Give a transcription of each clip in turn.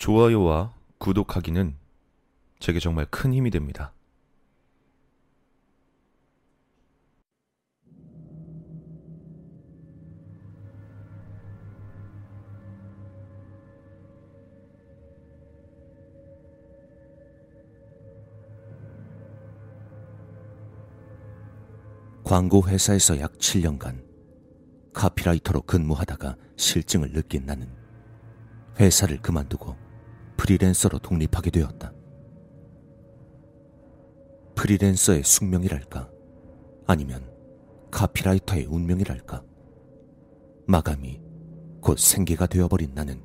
좋아요와 구독하기는 제게 정말 큰 힘이 됩니다. 광고 회사에서 약 7년간 카피라이터로 근무하다가 실증을 느낀 나는 회사를 그만두고 프리랜서로 독립하게 되었다. 프리랜서의 숙명이랄까? 아니면 카피라이터의 운명이랄까? 마감이 곧 생계가 되어버린 나는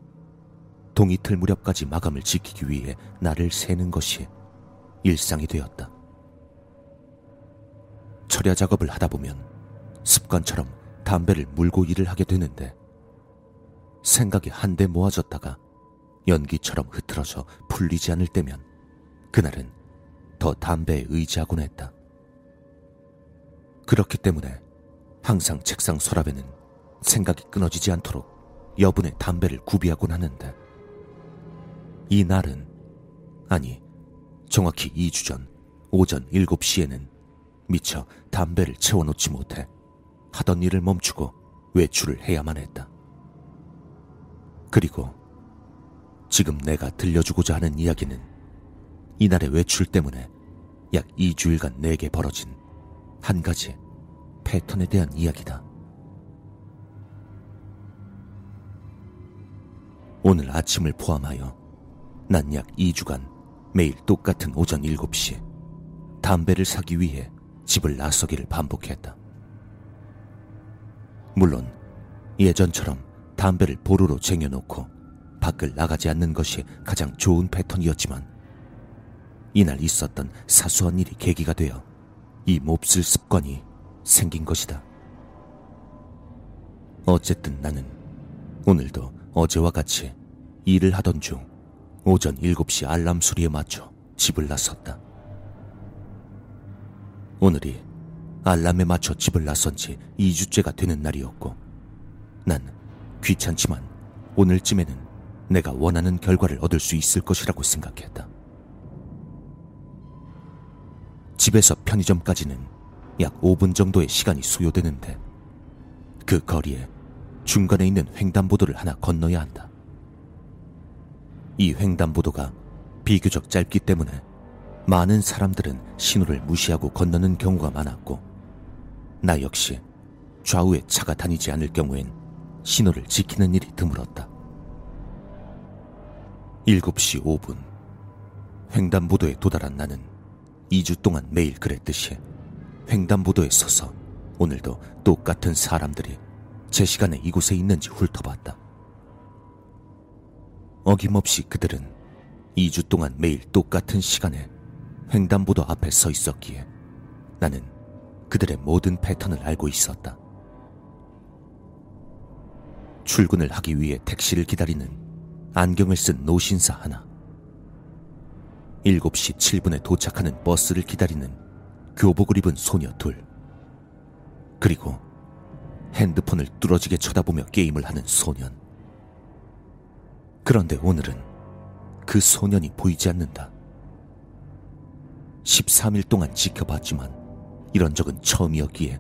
동이틀 무렵까지 마감을 지키기 위해 나를 세는 것이 일상이 되었다. 철야 작업을 하다 보면 습관처럼 담배를 물고 일을 하게 되는데 생각이 한데 모아졌다가 연기처럼 흐트러져 풀리지 않을 때면 그날은 더 담배에 의지하곤 했다. 그렇기 때문에 항상 책상 서랍에는 생각이 끊어지지 않도록 여분의 담배를 구비하곤 하는데 이 날은 아니 정확히 2주 전 오전 7시에는 미처 담배를 채워놓지 못해 하던 일을 멈추고 외출을 해야만 했다. 그리고 지금 내가 들려주고자 하는 이야기는 이날의 외출 때문에 약 2주일간 내게 벌어진 한 가지 패턴에 대한 이야기다. 오늘 아침을 포함하여 난 약 2주간 매일 똑같은 오전 7시 담배를 사기 위해 집을 나서기를 반복했다. 물론 예전처럼 담배를 보루로 쟁여놓고 밖을 나가지 않는 것이 가장 좋은 패턴이었지만 이날 있었던 사소한 일이 계기가 되어 이 몹쓸 습관이 생긴 것이다. 어쨌든 나는 오늘도 어제와 같이 일을 하던 중 오전 7시 알람 소리에 맞춰 집을 나섰다. 오늘이 알람에 맞춰 집을 나선 지 2주째가 되는 날이었고 난 귀찮지만 오늘쯤에는 내가 원하는 결과를 얻을 수 있을 것이라고 생각했다. 집에서 편의점까지는 약 5분 정도의 시간이 소요되는데 그 거리에 중간에 있는 횡단보도를 하나 건너야 한다. 이 횡단보도가 비교적 짧기 때문에 많은 사람들은 신호를 무시하고 건너는 경우가 많았고 나 역시 좌우에 차가 다니지 않을 경우엔 신호를 지키는 일이 드물었다. 7시 5분 횡단보도에 도달한 나는 2주 동안 매일 그랬듯이 횡단보도에 서서 오늘도 똑같은 사람들이 제 시간에 이곳에 있는지 훑어봤다. 어김없이 그들은 2주 동안 매일 똑같은 시간에 횡단보도 앞에 서 있었기에 나는 그들의 모든 패턴을 알고 있었다. 출근을 하기 위해 택시를 기다리는 안경을 쓴 노신사 하나. 7시 7분에 도착하는 버스를 기다리는 교복을 입은 소녀 둘. 그리고 핸드폰을 뚫어지게 쳐다보며 게임을 하는 소년. 그런데 오늘은 그 소년이 보이지 않는다. 13일 동안 지켜봤지만 이런 적은 처음이었기에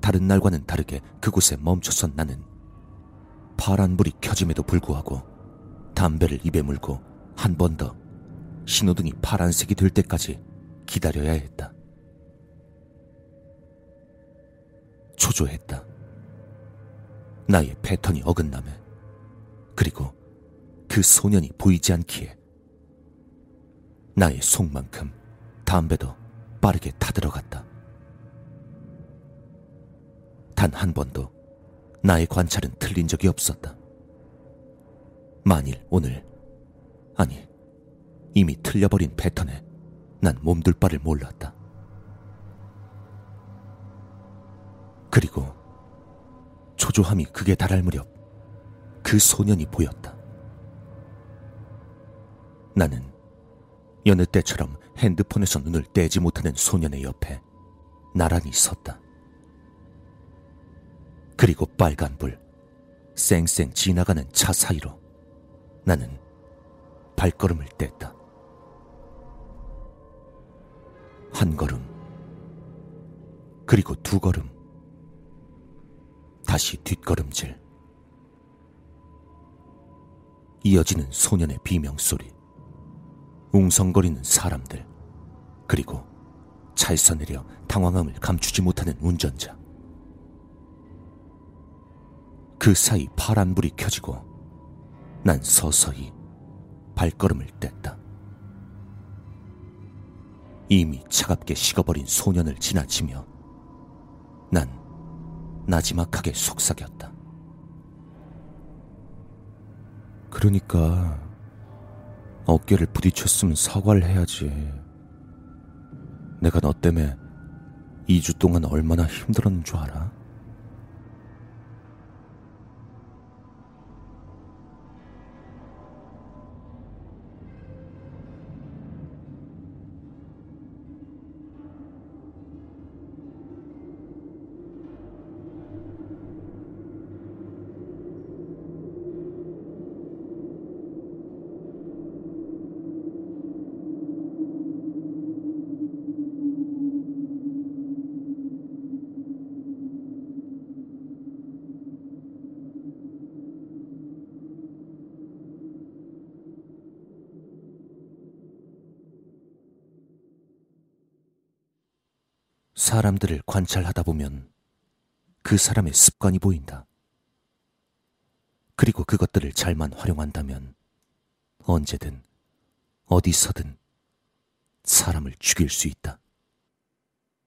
다른 날과는 다르게 그곳에 멈춰선 나는 파란불이 켜짐에도 불구하고 담배를 입에 물고 한 번 더 신호등이 파란색이 될 때까지 기다려야 했다. 초조했다. 나의 패턴이 어긋남에 그리고 그 소년이 보이지 않기에 나의 속만큼 담배도 빠르게 타들어갔다. 단 한 번도 나의 관찰은 틀린 적이 없었다. 만일 오늘, 아니, 이미 틀려버린 패턴에 난 몸둘 바를 몰랐다. 그리고 초조함이 극에 달할 무렵 그 소년이 보였다. 나는 여느 때처럼 핸드폰에서 눈을 떼지 못하는 소년의 옆에 나란히 섰다. 그리고 빨간불, 쌩쌩 지나가는 차 사이로 나는 발걸음을 뗐다. 한 걸음, 그리고 두 걸음, 다시 뒷걸음질. 이어지는 소년의 비명소리, 웅성거리는 사람들, 그리고 차에서 내려 당황함을 감추지 못하는 운전자. 그 사이 파란 불이 켜지고 난 서서히 발걸음을 뗐다. 이미 차갑게 식어버린 소년을 지나치며 난 나지막하게 속삭였다. 그러니까 어깨를 부딪혔으면 사과를 해야지. 내가 너 때문에 2주 동안 얼마나 힘들었는 줄 알아? 사람들을 관찰하다 보면 그 사람의 습관이 보인다. 그리고 그것들을 잘만 활용한다면 언제든 어디서든 사람을 죽일 수 있다.